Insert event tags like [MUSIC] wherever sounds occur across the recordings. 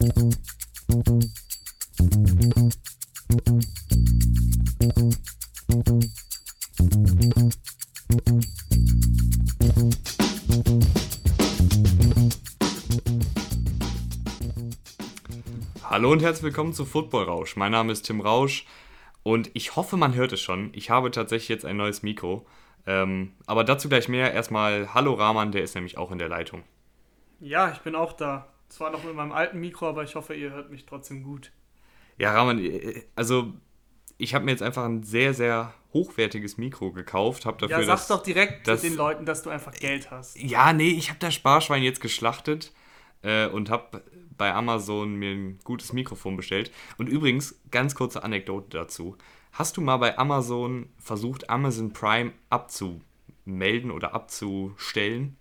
Hallo und herzlich willkommen zu Football Rausch. Mein Name ist Tim Rausch und ich hoffe, man hört es schon. Ich habe tatsächlich jetzt ein neues Mikro. Ähm, aber dazu gleich mehr. Erstmal Hallo Rahman, der ist nämlich auch in der Leitung. Ja, ich bin auch da. Zwar noch mit meinem alten Mikro, aber ich hoffe, ihr hört mich trotzdem gut. Ja, Rahman, also ich habe mir jetzt einfach ein sehr, sehr hochwertiges Mikro gekauft. Hab dafür ja, sag's doch direkt das, den Leuten, dass du einfach Geld hast. Ja, nee, ich habe das Sparschwein jetzt geschlachtet äh, und habe bei Amazon mir ein gutes Mikrofon bestellt. Und übrigens, ganz kurze Anekdote dazu. Hast du mal bei Amazon versucht, Amazon Prime abzumelden oder abzustellen?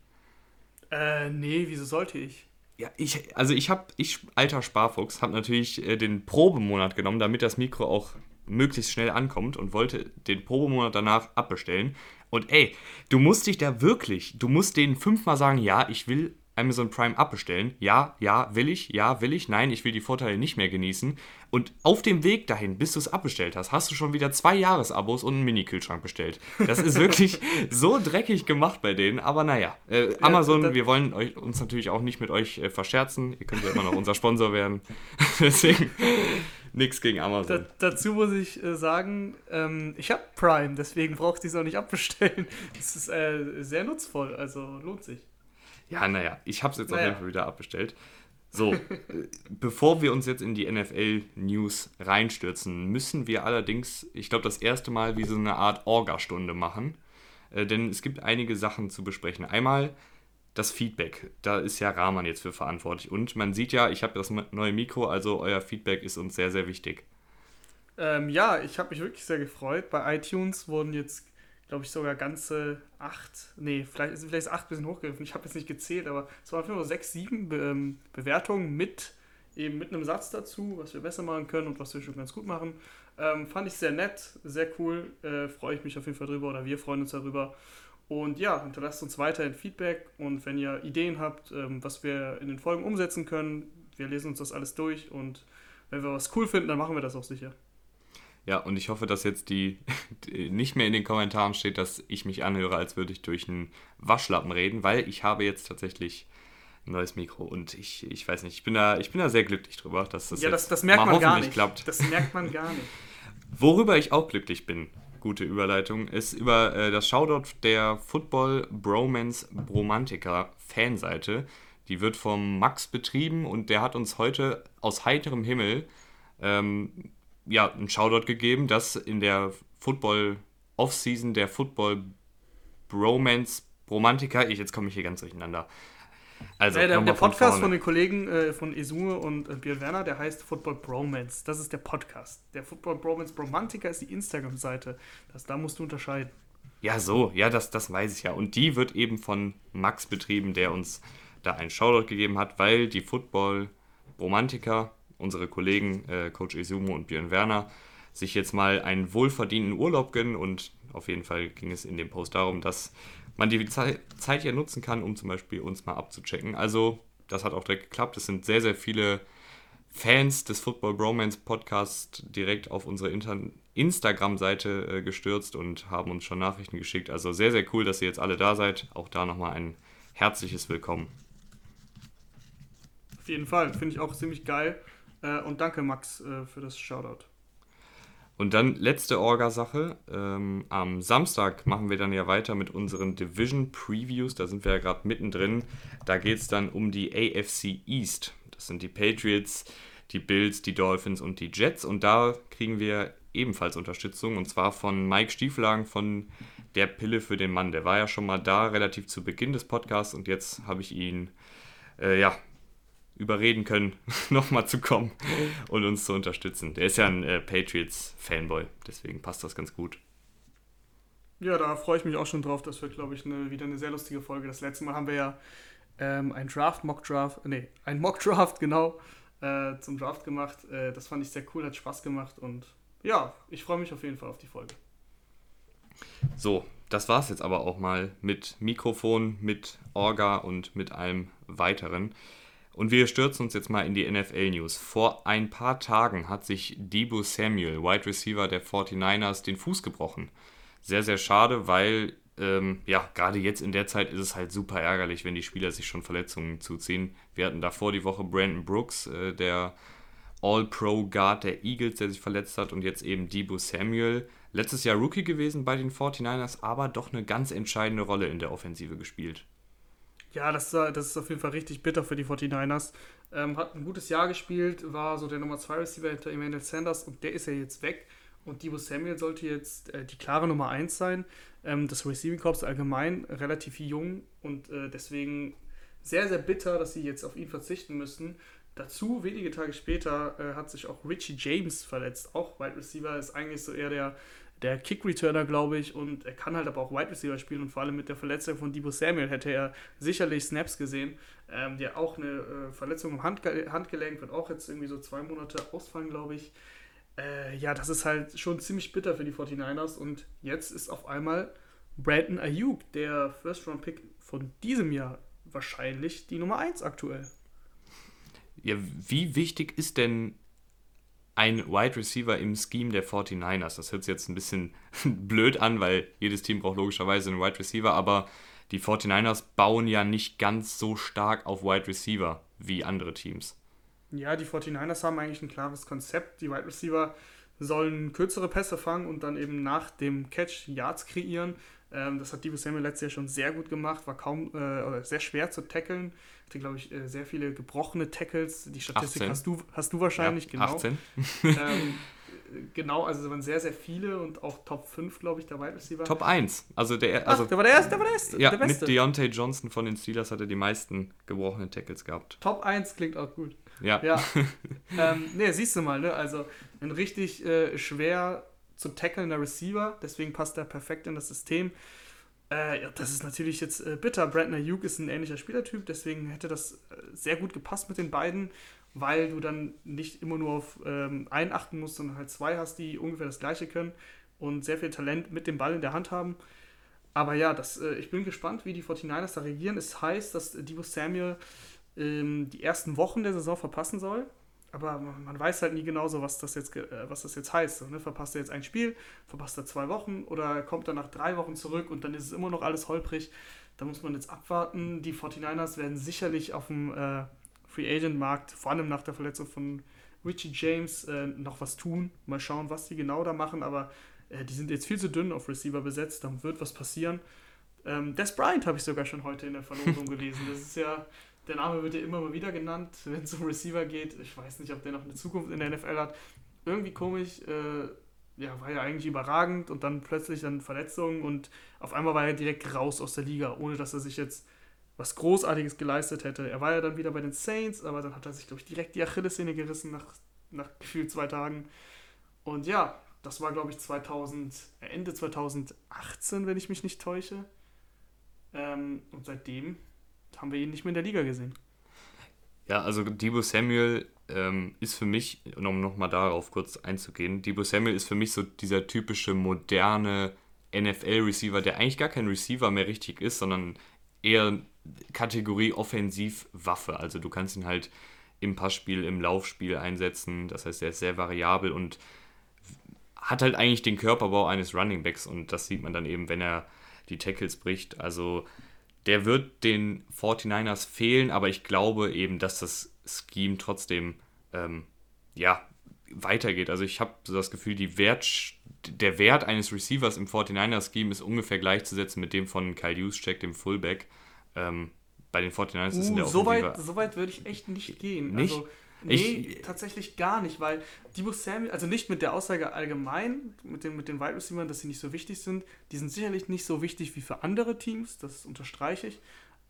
Äh, nee, wieso sollte ich? Ja, ich, also ich habe, ich, alter Sparfuchs, habe natürlich äh, den Probemonat genommen, damit das Mikro auch möglichst schnell ankommt und wollte den Probemonat danach abbestellen. Und ey, du musst dich da wirklich, du musst denen fünfmal sagen, ja, ich will Amazon Prime abbestellen. Ja, ja, will ich, ja, will ich, nein, ich will die Vorteile nicht mehr genießen. Und auf dem Weg dahin, bis du es abbestellt hast, hast du schon wieder zwei Jahresabos und einen Mini-Kühlschrank bestellt. Das ist wirklich [LAUGHS] so dreckig gemacht bei denen, aber naja. Äh, Amazon, ja, wir wollen euch, uns natürlich auch nicht mit euch äh, verscherzen. Ihr könnt ja immer noch unser Sponsor werden. [LAUGHS] Deswegen nichts gegen Amazon. Da, dazu muss ich äh, sagen, ähm, ich habe Prime, deswegen braucht ich es auch nicht abbestellen. Das ist äh, sehr nutzvoll, also lohnt sich. Ja, naja, ich habe es jetzt naja. auf jeden Fall wieder abbestellt. So, bevor wir uns jetzt in die NFL-News reinstürzen, müssen wir allerdings, ich glaube, das erste Mal wie so eine Art Orga-Stunde machen. Äh, denn es gibt einige Sachen zu besprechen. Einmal das Feedback. Da ist ja Rahman jetzt für verantwortlich. Und man sieht ja, ich habe das neue Mikro, also euer Feedback ist uns sehr, sehr wichtig. Ähm, ja, ich habe mich wirklich sehr gefreut. Bei iTunes wurden jetzt glaube ich, sogar ganze acht, nee, vielleicht, vielleicht ist acht bisschen hochgegriffen, ich habe jetzt nicht gezählt, aber es waren nur sechs, sieben Be ähm, Bewertungen mit eben mit einem Satz dazu, was wir besser machen können und was wir schon ganz gut machen. Ähm, fand ich sehr nett, sehr cool, äh, freue ich mich auf jeden Fall drüber oder wir freuen uns darüber. Und ja, hinterlasst uns weiterhin Feedback und wenn ihr Ideen habt, ähm, was wir in den Folgen umsetzen können, wir lesen uns das alles durch und wenn wir was cool finden, dann machen wir das auch sicher. Ja, und ich hoffe, dass jetzt die, [LAUGHS] die, nicht mehr in den Kommentaren steht, dass ich mich anhöre, als würde ich durch einen Waschlappen reden, weil ich habe jetzt tatsächlich ein neues Mikro und ich, ich weiß nicht, ich bin da, ich bin da sehr glücklich drüber, dass das, ja, das, das merkt man gar nicht. klappt. Das merkt man gar nicht. [LAUGHS] Worüber ich auch glücklich bin, gute Überleitung, ist über äh, das Shoutout der Football Bromance Bromantica Fanseite. Die wird vom Max betrieben und der hat uns heute aus heiterem Himmel ähm, ja, einen Shoutout gegeben, dass in der Football Offseason der Football Bromance Bromantica, ich, jetzt komme ich hier ganz durcheinander. Also, ja, der, der Podcast vorne. von den Kollegen äh, von Isume und äh, Björn Werner, der heißt Football Bromance. Das ist der Podcast. Der Football Bromance Bromantica ist die Instagram-Seite. Da musst du unterscheiden. Ja, so, ja, das, das weiß ich ja. Und die wird eben von Max betrieben, der uns da einen Shoutout gegeben hat, weil die Football Bromantica unsere Kollegen äh, Coach Izumo und Björn Werner sich jetzt mal einen wohlverdienten Urlaub gönnen und auf jeden Fall ging es in dem Post darum, dass man die Zeit, ja nutzen kann, um zum Beispiel uns mal abzuchecken. Also das hat auch direkt geklappt. Es sind sehr, sehr viele Fans des Football Bromance Podcasts direkt auf unsere Instagram-Seite äh, gestürzt und haben uns schon Nachrichten geschickt. Also sehr, sehr cool, dass ihr jetzt alle da seid. Auch da nochmal ein herzliches Willkommen. Auf jeden Fall, finde ich auch ziemlich geil. Äh, und danke, Max, äh, für das Shoutout. Und dann letzte Orga-Sache. Ähm, am Samstag machen wir dann ja weiter mit unseren Division-Previews. Da sind wir ja gerade mittendrin. Da geht es dann um die AFC East. Das sind die Patriots, die Bills, die Dolphins und die Jets. Und da kriegen wir ebenfalls Unterstützung. Und zwar von Mike Stieflagen von der Pille für den Mann. Der war ja schon mal da, relativ zu Beginn des Podcasts. Und jetzt habe ich ihn äh, ja, überreden können, [LAUGHS] nochmal zu kommen und uns zu unterstützen. Der ist ja ein äh, Patriots-Fanboy, deswegen passt das ganz gut. Ja, da freue ich mich auch schon drauf. Das wird, glaube ich, eine, wieder eine sehr lustige Folge. Das letzte Mal haben wir ja ähm, ein Draft, Mock-Draft, nee, ein Mock-Draft, [LAUGHS] genau, äh, zum Draft gemacht. Äh, das fand ich sehr cool, hat Spaß gemacht und ja, ich freue mich auf jeden Fall auf die Folge. So, das war es jetzt aber auch mal mit Mikrofon, mit Orga und mit allem weiteren. Und wir stürzen uns jetzt mal in die NFL-News. Vor ein paar Tagen hat sich Debo Samuel, Wide Receiver der 49ers, den Fuß gebrochen. Sehr, sehr schade, weil ähm, ja, gerade jetzt in der Zeit ist es halt super ärgerlich, wenn die Spieler sich schon Verletzungen zuziehen. Wir hatten davor die Woche Brandon Brooks, äh, der All-Pro-Guard der Eagles, der sich verletzt hat, und jetzt eben Debo Samuel. Letztes Jahr Rookie gewesen bei den 49ers, aber doch eine ganz entscheidende Rolle in der Offensive gespielt. Ja, das, das ist auf jeden Fall richtig bitter für die 49ers. Ähm, hat ein gutes Jahr gespielt, war so der Nummer 2 Receiver hinter Emmanuel Sanders und der ist ja jetzt weg. Und Debo Samuel sollte jetzt äh, die klare Nummer 1 sein. Ähm, das Receiving Corps allgemein relativ jung und äh, deswegen sehr, sehr bitter, dass sie jetzt auf ihn verzichten müssen. Dazu, wenige Tage später, äh, hat sich auch Richie James verletzt. Auch Wide Receiver ist eigentlich so eher der, der Kick-Returner, glaube ich. Und er kann halt aber auch Wide Receiver spielen. Und vor allem mit der Verletzung von Debo Samuel hätte er sicherlich Snaps gesehen. Ähm, der auch eine äh, Verletzung im Handge Handgelenk wird auch jetzt irgendwie so zwei Monate ausfallen, glaube ich. Äh, ja, das ist halt schon ziemlich bitter für die 49ers. Und jetzt ist auf einmal Brandon Ayuk, der First-Round-Pick von diesem Jahr, wahrscheinlich die Nummer 1 aktuell. Ja, wie wichtig ist denn ein Wide Receiver im Scheme der 49ers? Das hört sich jetzt ein bisschen [LAUGHS] blöd an, weil jedes Team braucht logischerweise einen Wide Receiver, aber die 49ers bauen ja nicht ganz so stark auf Wide Receiver wie andere Teams. Ja, die 49ers haben eigentlich ein klares Konzept. Die Wide Receiver sollen kürzere Pässe fangen und dann eben nach dem Catch Yards kreieren. Ähm, das hat Debo Samuel letztes Jahr schon sehr gut gemacht, war kaum äh, sehr schwer zu tackeln. Hatte, glaube ich, äh, sehr viele gebrochene Tackles. Die Statistik hast du, hast du wahrscheinlich, ja, genau. 18. ähm, genau, also es waren sehr, sehr viele und auch Top 5, glaube ich, der Wide Receiver. Top 1. Also der, also, Ach, der war der erste, der war der erste. Ja, der Beste. mit Deontay Johnson von den Steelers hat er die meisten gebrochenen Tackles gehabt. Top 1 klingt auch gut. Ja. ja. [LAUGHS] ähm, ne, siehst du mal, ne? Also ein richtig äh, schwer zu tackelnder Receiver, deswegen passt er perfekt in das System. Äh, ja, das ist natürlich jetzt äh, bitter. Brandon Ayuk ist ein ähnlicher Spielertyp, deswegen hätte das äh, sehr gut gepasst mit den beiden, weil du dann nicht immer nur auf ähm, einen achten musst, sondern halt zwei hast, die ungefähr das gleiche können und sehr viel Talent mit dem Ball in der Hand haben. Aber ja, das, äh, ich bin gespannt, wie die 49ers da regieren. Es heißt, dass Debo Samuel ähm, die ersten Wochen der Saison verpassen soll aber man weiß halt nie genau so, was das jetzt, äh, was das jetzt heißt. Ne? Verpasst er jetzt ein Spiel, verpasst er zwei Wochen oder kommt er nach drei Wochen zurück und dann ist es immer noch alles holprig. Da muss man jetzt abwarten. Die 49ers werden sicherlich auf dem äh, Free Agent Markt, vor allem nach der Verletzung von Richie James, äh, noch was tun. Mal schauen, was die genau da machen, aber äh, die sind jetzt viel zu dünn auf Receiver besetzt, dann wird was passieren. Ähm, Des Bryant habe ich sogar schon heute in der Verlosung [LAUGHS] gelesen. Das ist ja der Name wird ja immer mal wieder genannt, [LAUGHS] wenn es um Receiver geht. Ich weiß nicht, ob der noch eine Zukunft in der NFL hat. Irgendwie komisch, äh, ja, war ja eigentlich überragend und dann plötzlich dann Verletzungen und auf einmal war er direkt raus aus der Liga, ohne dass er sich jetzt was Großartiges geleistet hätte. Er war ja dann wieder bei den Saints, aber dann hat er sich, glaube ich, direkt die Achillessehne gerissen nach, nach gefühlt zwei Tagen. Und ja, das war, glaube ich, 2000, Ende 2018, wenn ich mich nicht täusche. Ähm, und seitdem haben wir ihn nicht mehr in der Liga gesehen. Ja, also Debo Samuel ähm, ist für mich, um nochmal darauf kurz einzugehen, Debo Samuel ist für mich so dieser typische moderne NFL-Receiver, der eigentlich gar kein Receiver mehr richtig ist, sondern eher Kategorie Offensivwaffe. Also du kannst ihn halt im Passspiel, im Laufspiel einsetzen. Das heißt, er ist sehr variabel und hat halt eigentlich den Körperbau eines Running Backs und das sieht man dann eben, wenn er die Tackles bricht. Also der wird den 49ers fehlen, aber ich glaube eben, dass das Scheme trotzdem ähm, ja, weitergeht. Also ich habe so das Gefühl, die Wert, der Wert eines Receivers im 49ers-Scheme ist ungefähr gleichzusetzen mit dem von Kyle Juszczyk, dem Fullback. Ähm, bei den 49ers uh, ist in der so weit, so weit würde ich echt nicht gehen. Nicht? Also, Nee, ich, tatsächlich gar nicht, weil Debo Samuel, also nicht mit der Aussage allgemein, mit den, mit den Wide Receivers, dass sie nicht so wichtig sind. Die sind sicherlich nicht so wichtig wie für andere Teams, das unterstreiche ich.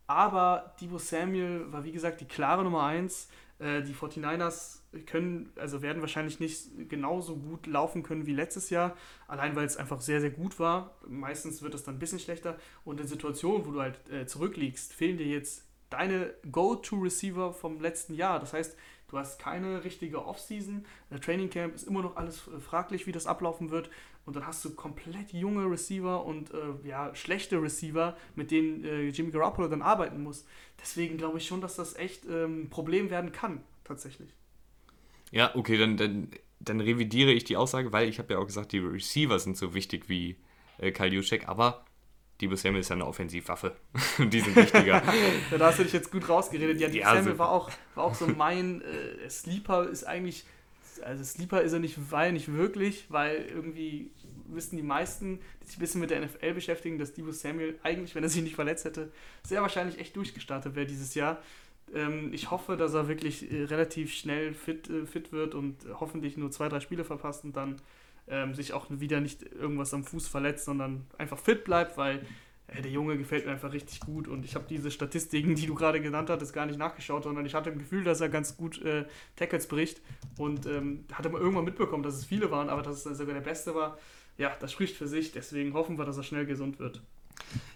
Aber Debo Samuel war, wie gesagt, die klare Nummer 1. Äh, die 49ers können, also werden wahrscheinlich nicht genauso gut laufen können wie letztes Jahr, allein weil es einfach sehr, sehr gut war. Meistens wird es dann ein bisschen schlechter. Und in Situationen, wo du halt äh, zurückliegst, fehlen dir jetzt deine Go-To-Receiver vom letzten Jahr. Das heißt, Du hast keine richtige Offseason. Training Camp ist immer noch alles äh, fraglich, wie das ablaufen wird. Und dann hast du komplett junge Receiver und äh, ja, schlechte Receiver, mit denen äh, Jimmy Garoppolo dann arbeiten muss. Deswegen glaube ich schon, dass das echt ähm, ein Problem werden kann, tatsächlich. Ja, okay, dann, dann, dann revidiere ich die Aussage, weil ich habe ja auch gesagt, die Receiver sind so wichtig wie äh, Kyle Juszczyk, aber Debo Samuel ist ja eine Offensivwaffe. [LAUGHS] die sind wichtiger. [LAUGHS] ja, da hast du dich jetzt gut rausgeredet. Ja, Debo ja, Samuel war auch, war auch so mein äh, Sleeper ist eigentlich, also Sleeper ist er nicht, er nicht wirklich, weil irgendwie wissen die meisten, die sich ein bisschen mit der NFL beschäftigen, dass Debo Samuel eigentlich, wenn er sich nicht verletzt hätte, sehr wahrscheinlich echt durchgestartet wäre dieses Jahr. Ähm, ich hoffe, dass er wirklich äh, relativ schnell fit, äh, fit wird und hoffentlich nur zwei, drei Spiele verpasst und dann ähm, sich auch wieder nicht irgendwas am Fuß verletzt, sondern einfach fit bleibt, weil äh, der Junge gefällt mir einfach richtig gut und ich habe diese Statistiken, die du gerade genannt hattest, gar nicht nachgeschaut, sondern ich hatte im Gefühl, dass er ganz gut äh, Tackles bricht und ähm, hatte mal irgendwann mitbekommen, dass es viele waren, aber dass es sogar der Beste war. Ja, das spricht für sich, deswegen hoffen wir, dass er schnell gesund wird.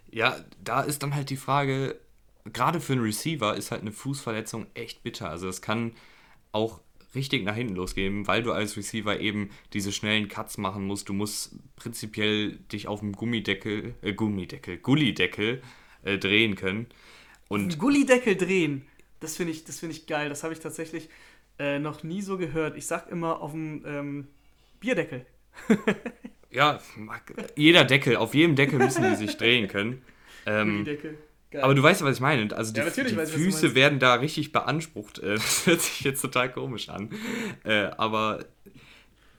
Ja, da ist dann halt die Frage, gerade für einen Receiver ist halt eine Fußverletzung echt bitter. Also es kann auch richtig nach hinten losgehen, weil du als Receiver eben diese schnellen Cuts machen musst. Du musst prinzipiell dich auf dem Gummideckel, äh, Gummideckel, Gullideckel äh, drehen können. Und Gullideckel drehen, das finde ich, find ich geil. Das habe ich tatsächlich äh, noch nie so gehört. Ich sag immer auf dem ähm, Bierdeckel. [LAUGHS] ja, jeder Deckel, auf jedem Deckel müssen die sich drehen können. [LAUGHS] Ähm, Gullideckel. Geil. Aber du weißt ja, was ich meine. Also die, ja, die Füße werden da richtig beansprucht. Äh, [LAUGHS] das hört sich jetzt total komisch an. Äh, aber.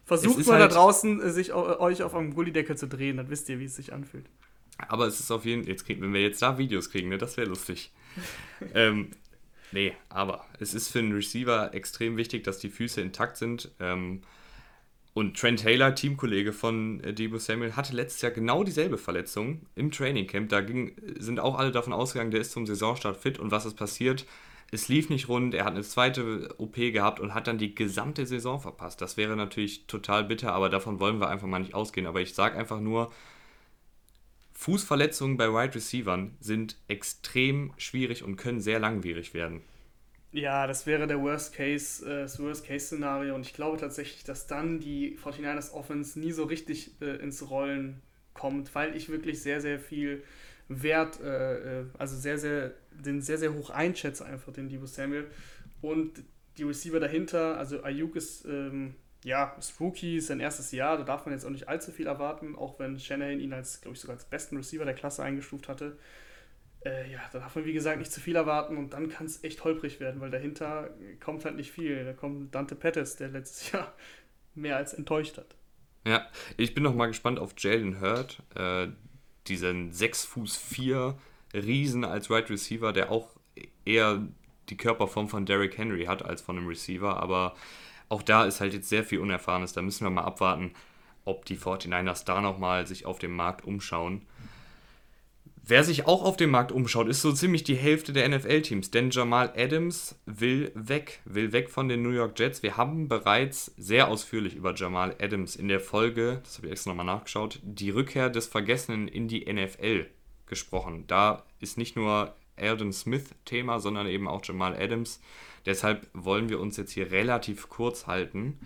Versucht mal halt, da draußen, äh, sich euch auf einem Gullideckel zu drehen, dann wisst ihr, wie es sich anfühlt. Aber es ist auf jeden Fall, wenn wir jetzt da Videos kriegen, ne, das wäre lustig. [LAUGHS] ähm, nee, aber es ist für einen Receiver extrem wichtig, dass die Füße intakt sind. Ähm, und Trent Taylor, Teamkollege von äh, Debo Samuel, hatte letztes Jahr genau dieselbe Verletzung im Trainingcamp. Da ging, sind auch alle davon ausgegangen, der ist zum Saisonstart fit. Und was ist passiert? Es lief nicht rund, er hat eine zweite OP gehabt und hat dann die gesamte Saison verpasst. Das wäre natürlich total bitter, aber davon wollen wir einfach mal nicht ausgehen. Aber ich sage einfach nur, Fußverletzungen bei Wide Receivern sind extrem schwierig und können sehr langwierig werden. Ja, das wäre der Worst Case, äh, das Worst Case Szenario. Und ich glaube tatsächlich, dass dann die 49ers Offense nie so richtig äh, ins Rollen kommt, weil ich wirklich sehr, sehr viel Wert, äh, äh, also sehr, sehr, den sehr, sehr hoch einschätze einfach, den Debo Samuel. Und die Receiver dahinter, also Ayuk ist, ähm, ja, Spooky, sein erstes Jahr, da darf man jetzt auch nicht allzu viel erwarten, auch wenn Shanahan ihn als, glaube ich, sogar als besten Receiver der Klasse eingestuft hatte äh, ja, da darf man wie gesagt nicht zu viel erwarten und dann kann es echt holprig werden, weil dahinter kommt halt nicht viel. Da kommt Dante Pettis, der letztes [LAUGHS] Jahr mehr als enttäuscht hat. Ja, ich bin noch mal gespannt auf Jalen Hurd, äh, diesen 6 Fuß 4 Riesen als Wide right Receiver, der auch eher die Körperform von Derrick Henry hat als von einem Receiver, aber auch da ist halt jetzt sehr viel Unerfahrenes. Da müssen wir mal abwarten, ob die 49ers da nochmal sich auf dem Markt umschauen. Wer sich auch auf dem Markt umschaut, ist so ziemlich die Hälfte der NFL-Teams, denn Jamal Adams will weg, will weg von den New York Jets. Wir haben bereits sehr ausführlich über Jamal Adams in der Folge, das habe ich extra nochmal nachgeschaut, die Rückkehr des Vergessenen in die NFL gesprochen. Da ist nicht nur Alden Smith Thema, sondern eben auch Jamal Adams. Deshalb wollen wir uns jetzt hier relativ kurz halten.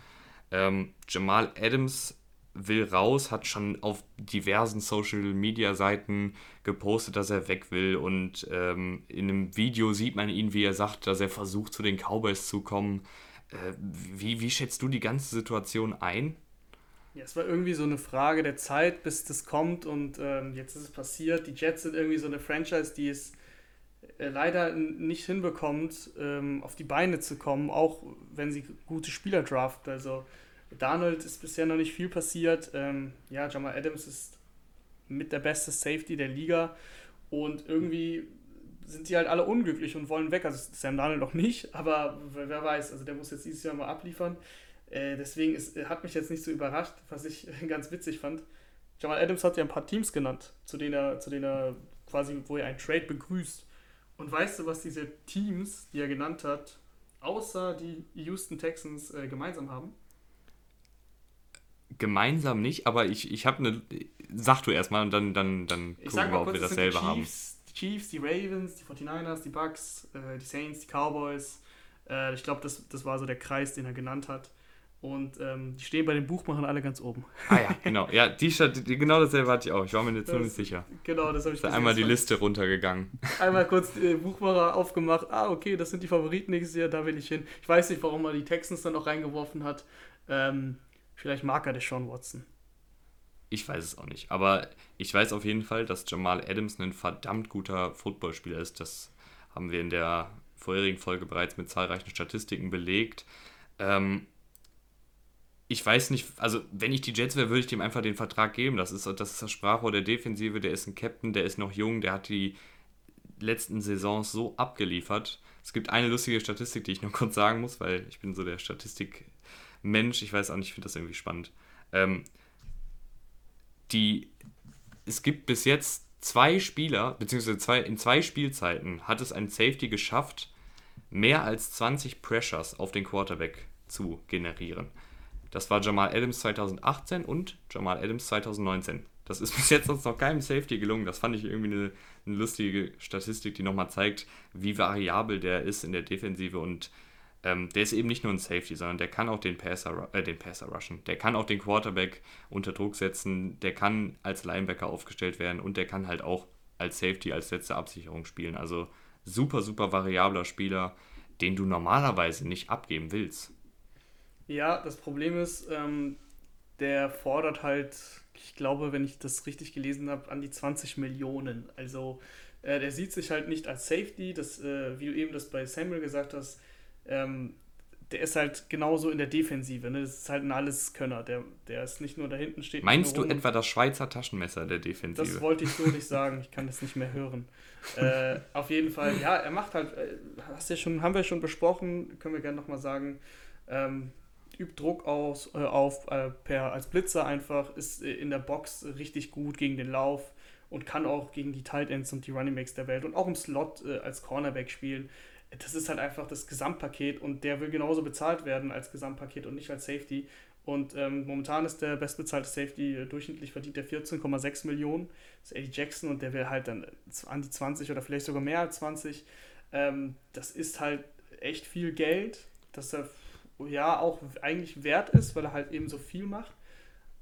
Ähm, Jamal Adams will raus, hat schon auf diversen Social-Media-Seiten gepostet, dass er weg will. Und ähm, in einem Video sieht man ihn, wie er sagt, dass er versucht, zu den Cowboys zu kommen. Äh, wie, wie schätzt du die ganze Situation ein? Ja, es war irgendwie so eine Frage der Zeit, bis das kommt. Und ähm, jetzt ist es passiert. Die Jets sind irgendwie so eine Franchise, die es äh, leider nicht hinbekommt, ähm, auf die Beine zu kommen, auch wenn sie gute Spieler draften. Also Darnold ist bisher noch nicht viel passiert. Ähm, ja, Jamal Adams ist mit der beste Safety der Liga und irgendwie sind sie halt alle unglücklich und wollen weg. Also Sam Darnold noch nicht, aber wer weiß, also der muss jetzt dieses Jahr mal abliefern. Äh, deswegen ist, hat mich jetzt nicht so überrascht, was ich [LAUGHS] ganz witzig fand. Jamal Adams hat ja ein paar Teams genannt, zu denen er, zu denen er quasi, wo er einen Trade begrüßt. Und weißt du, was diese Teams, die er genannt hat, außer die Houston Texans äh, gemeinsam haben? Gemeinsam nicht, aber ich, ich habe eine. Sag du erstmal und dann, dann, dann gucken wir, mal, ob wir dasselbe haben. Die Chiefs, die Ravens, die 49ers, die Bucks, äh, die Saints, die Cowboys, Äh, ich glaube, das, das war so der Kreis, den er genannt hat. Und ähm, die stehen bei den Buchmachern alle ganz oben. Ah ja, genau. Ja, die, die genau dasselbe hatte ich auch. Ich war mir jetzt nur nicht sicher. Genau, das habe ich da einmal die Liste runtergegangen. Einmal kurz die Buchmacher aufgemacht. Ah, okay, das sind die Favoriten nächstes Jahr, da will ich hin. Ich weiß nicht, warum er die Texans dann noch reingeworfen hat. Ähm, vielleicht mag er Sean Watson. Ich weiß es auch nicht. Aber ich weiß auf jeden Fall, dass Jamal Adams ein verdammt guter Footballspieler ist. Das haben wir in der vorherigen Folge bereits mit zahlreichen Statistiken belegt. Ähm, ich weiß nicht, also wenn ich die Jets wäre, würde ich dem einfach den Vertrag geben. Das ist, das ist das Sprachrohr der Defensive, der ist ein Captain, der ist noch jung, der hat die letzten Saisons so abgeliefert. Es gibt eine lustige Statistik, die ich noch [LAUGHS] kurz sagen muss, weil ich bin so der Statistikmensch. Ich weiß auch nicht, ich finde das irgendwie spannend. Ähm, die, es gibt bis jetzt zwei Spieler, beziehungsweise zwei, in zwei Spielzeiten hat es ein Safety geschafft, mehr als 20 Pressures auf den Quarterback zu generieren. Das war Jamal Adams 2018 und Jamal Adams 2019. Das ist [LAUGHS] bis jetzt sonst noch keinem Safety gelungen. Das fand ich irgendwie eine, eine lustige Statistik, die nochmal zeigt, wie variabel der ist in der Defensive und ähm, der ist eben nicht nur ein Safety, sondern der kann auch den Passer, äh, den Passer rushen. Der kann auch den Quarterback unter Druck setzen. Der kann als Linebacker aufgestellt werden und der kann halt auch als Safety, als letzte Absicherung spielen. Also super, super variabler Spieler, den du normalerweise nicht abgeben willst. Ja, das Problem ist, ähm, der fordert halt, ich glaube, wenn ich das richtig gelesen habe, an die 20 Millionen. Also äh, der sieht sich halt nicht als Safety, das, äh, wie du eben das bei Samuel gesagt hast, ähm, der ist halt genauso in der Defensive. Ne? Das ist halt ein Alleskönner. Der, der ist nicht nur da hinten steht. Meinst du etwa das Schweizer Taschenmesser der Defensive? Das wollte ich so nicht sagen. Ich kann das nicht mehr hören. [LAUGHS] äh, auf jeden Fall, ja, er macht halt, äh, hast ja schon, haben wir schon besprochen, können wir gerne nochmal sagen, ähm, übt Druck aus, äh, auf äh, per, als Blitzer einfach, ist äh, in der Box richtig gut gegen den Lauf und kann auch gegen die Tight Ends und die Running Backs der Welt und auch im Slot äh, als Cornerback spielen. Das ist halt einfach das Gesamtpaket und der will genauso bezahlt werden als Gesamtpaket und nicht als Safety. Und ähm, momentan ist der bestbezahlte Safety äh, durchschnittlich verdient der 14,6 Millionen. Das ist Eddie Jackson und der will halt dann an die 20 oder vielleicht sogar mehr als 20. Ähm, das ist halt echt viel Geld, dass er ja auch eigentlich wert ist, weil er halt eben so viel macht.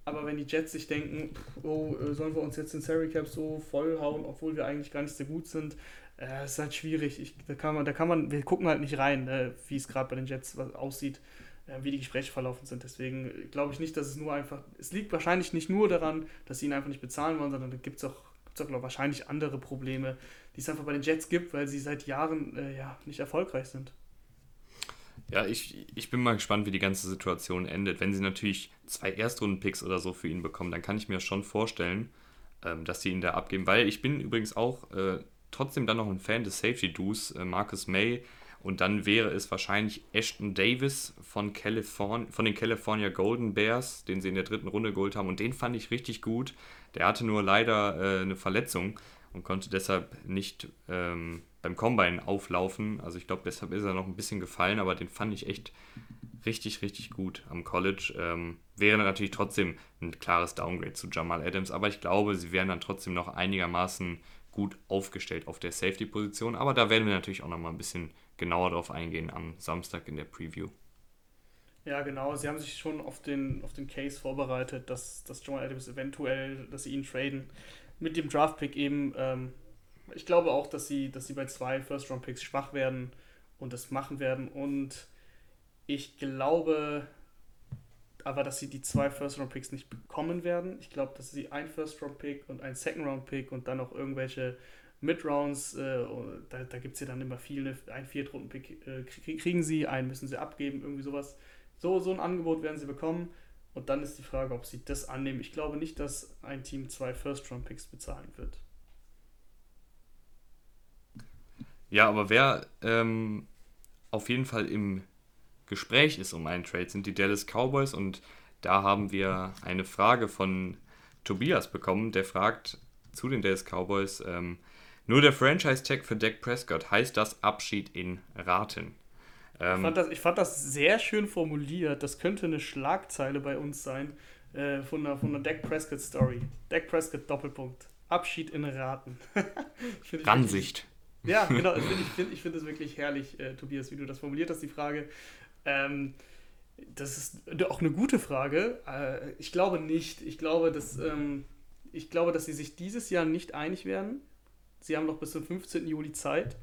Aber wenn die Jets sich denken, oh, äh, sollen wir uns jetzt den Salary Cap so vollhauen, obwohl wir eigentlich gar nicht so gut sind, äh, ist halt schwierig. Ich, da kann man, da kann man, wir gucken halt nicht rein, äh, wie es gerade bei den Jets aussieht, äh, wie die Gespräche verlaufen sind. Deswegen glaube ich nicht, dass es nur einfach, es liegt wahrscheinlich nicht nur daran, dass sie ihn einfach nicht bezahlen wollen, sondern da gibt es auch, gibt's auch wahrscheinlich andere Probleme, die es einfach bei den Jets gibt, weil sie seit Jahren äh, ja, nicht erfolgreich sind. Ja, ich, ich bin mal gespannt, wie die ganze Situation endet. Wenn sie natürlich zwei Erstrunden-Picks oder so für ihn bekommen, dann kann ich mir schon vorstellen, ähm, dass sie ihn da abgeben. Weil ich bin übrigens auch äh, trotzdem dann noch ein Fan des Safety-Duos, äh, Marcus May. Und dann wäre es wahrscheinlich Ashton Davis von, Californ von den California Golden Bears, den sie in der dritten Runde geholt haben. Und den fand ich richtig gut. Der hatte nur leider äh, eine Verletzung und konnte deshalb nicht ähm, beim Combine auflaufen. Also ich glaube, deshalb ist er noch ein bisschen gefallen, aber den fand ich echt richtig, richtig gut am College. Ähm, wäre natürlich trotzdem ein klares Downgrade zu Jamal Adams, aber ich glaube, sie wären dann trotzdem noch einigermaßen gut aufgestellt auf der Safety-Position. Aber da werden wir natürlich auch noch mal ein bisschen genauer drauf eingehen am Samstag in der Preview. Ja, genau. Sie haben sich schon auf den, auf den Case vorbereitet, dass, dass Jamal Adams eventuell, dass sie ihn traden mit dem Draft-Pick eben, ähm, ich glaube auch, dass sie, dass sie bei zwei First-Round-Picks schwach werden und das machen werden. Und ich glaube aber, dass sie die zwei First-Round-Picks nicht bekommen werden. Ich glaube, dass sie ein First-Round-Pick und ein Second-Round-Pick und dann noch irgendwelche Mid-Rounds, äh, da, da gibt es ja dann immer viele, ein Viertrunden-Pick äh, kriegen sie, einen müssen sie abgeben, irgendwie sowas. So, so ein Angebot werden sie bekommen. Und dann ist die Frage, ob sie das annehmen. Ich glaube nicht, dass ein Team zwei First-Round-Picks bezahlen wird. Ja, aber wer ähm, auf jeden Fall im Gespräch ist um einen Trade, sind die Dallas Cowboys. Und da haben wir eine Frage von Tobias bekommen, der fragt zu den Dallas Cowboys, ähm, nur der Franchise-Tag für Dak Prescott, heißt das Abschied in Raten? Ähm, ich, fand das, ich fand das sehr schön formuliert. Das könnte eine Schlagzeile bei uns sein äh, von einer, von einer Dak Prescott Story. Dak Prescott Doppelpunkt. Abschied in Raten. [LAUGHS] Ransicht. Ja, genau. Ich finde ich find es wirklich herrlich, äh, Tobias, wie du das formuliert hast, die Frage. Ähm, das ist auch eine gute Frage. Äh, ich glaube nicht. Ich glaube, dass, ähm, ich glaube, dass sie sich dieses Jahr nicht einig werden. Sie haben noch bis zum 15. Juli Zeit,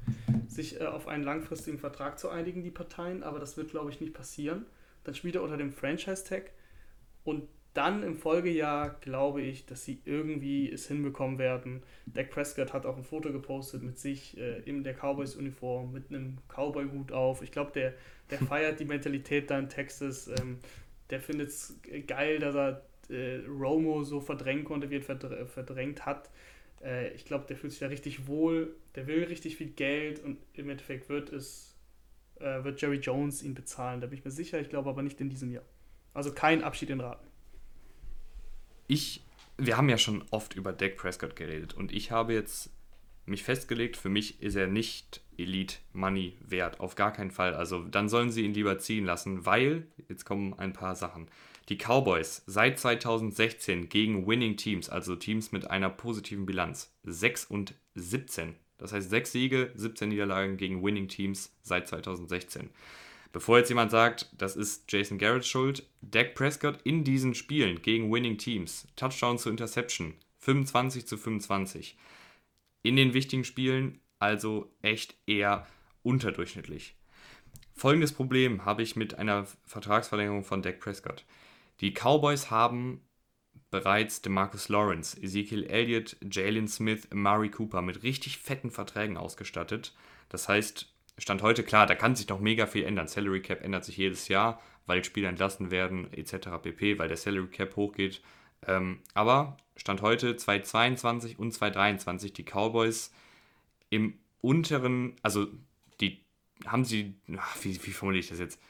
sich äh, auf einen langfristigen Vertrag zu einigen, die Parteien, aber das wird, glaube ich, nicht passieren. Dann spielt er unter dem Franchise-Tag und dann im Folgejahr glaube ich, dass sie irgendwie es hinbekommen werden. Dak Prescott hat auch ein Foto gepostet mit sich äh, in der Cowboys-Uniform, mit einem Cowboy-Hut auf. Ich glaube, der, der [LAUGHS] feiert die Mentalität da in Texas. Ähm, der findet es geil, dass er äh, Romo so verdrängen konnte, wie er verdr verdrängt hat. Äh, ich glaube, der fühlt sich da richtig wohl. Der will richtig viel Geld und im Endeffekt wird es äh, wird Jerry Jones ihn bezahlen. Da bin ich mir sicher. Ich glaube aber nicht in diesem Jahr. Also kein Abschied in Raten ich, wir haben ja schon oft über Dak Prescott geredet und ich habe jetzt mich festgelegt, für mich ist er nicht Elite Money wert, auf gar keinen Fall. Also dann sollen sie ihn lieber ziehen lassen, weil, jetzt kommen ein paar Sachen. Die Cowboys seit 2016 gegen Winning Teams, also Teams mit einer positiven Bilanz, 6 und 17. Das heißt 6 Siege, 17 Niederlagen gegen Winning Teams seit 2016. Bevor jetzt jemand sagt, das ist Jason Garrett schuld, Dak Prescott in diesen Spielen gegen Winning Teams, Touchdown zu Interception, 25 zu 25. In den wichtigen Spielen also echt eher unterdurchschnittlich. Folgendes Problem habe ich mit einer Vertragsverlängerung von Dak Prescott. Die Cowboys haben bereits DeMarcus Lawrence, Ezekiel Elliott, Jalen Smith, Murray Cooper mit richtig fetten Verträgen ausgestattet. Das heißt, Stand heute, klar, da kann sich noch mega viel ändern. Salary Cap ändert sich jedes Jahr, weil Spieler entlassen werden, etc. pp., weil der Salary Cap hochgeht. Ähm, aber Stand heute 2022 und 2023 die Cowboys im unteren, also die haben sie, ach, wie, wie formuliere ich das jetzt?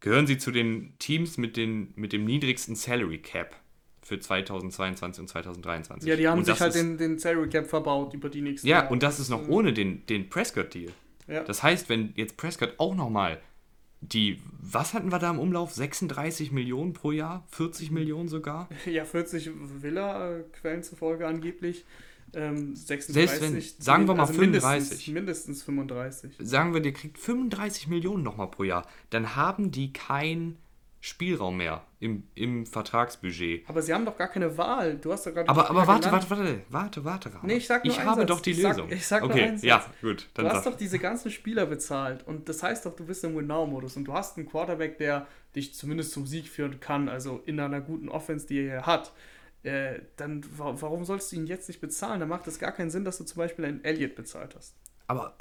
Gehören sie zu den Teams mit, den, mit dem niedrigsten Salary Cap für 2022 und 2023. Ja, die haben sich halt ist, den, den Salary Cap verbaut über die nächsten Ja, Jahre. und das ist noch ohne den, den Prescott-Deal. Ja. Das heißt, wenn jetzt Prescott auch nochmal die, was hatten wir da im Umlauf? 36 Millionen pro Jahr? 40 Millionen sogar? Ja, 40 Villa, äh, Quellen zufolge angeblich. Ähm, 36, Selbst wenn, sagen wir mal also 35. Mindestens, mindestens 35. Sagen wir, der kriegt 35 Millionen nochmal pro Jahr. Dann haben die kein Spielraum mehr im, im Vertragsbudget. Aber sie haben doch gar keine Wahl. Du hast doch gerade. Aber, aber warte, warte, warte, warte, warte, warte. Nee, ich sag nur Ich habe Satz. doch die ich Lösung. Sag, ich sag okay, nur einen Satz. ja, gut. du hast doch diese ganzen Spieler bezahlt und das heißt doch, du bist im Win-Now-Modus und du hast einen Quarterback, der dich zumindest zum Sieg führen kann, also in einer guten Offense, die er hat. Äh, dann warum sollst du ihn jetzt nicht bezahlen? Da macht es gar keinen Sinn, dass du zum Beispiel einen Elliott bezahlt hast. Aber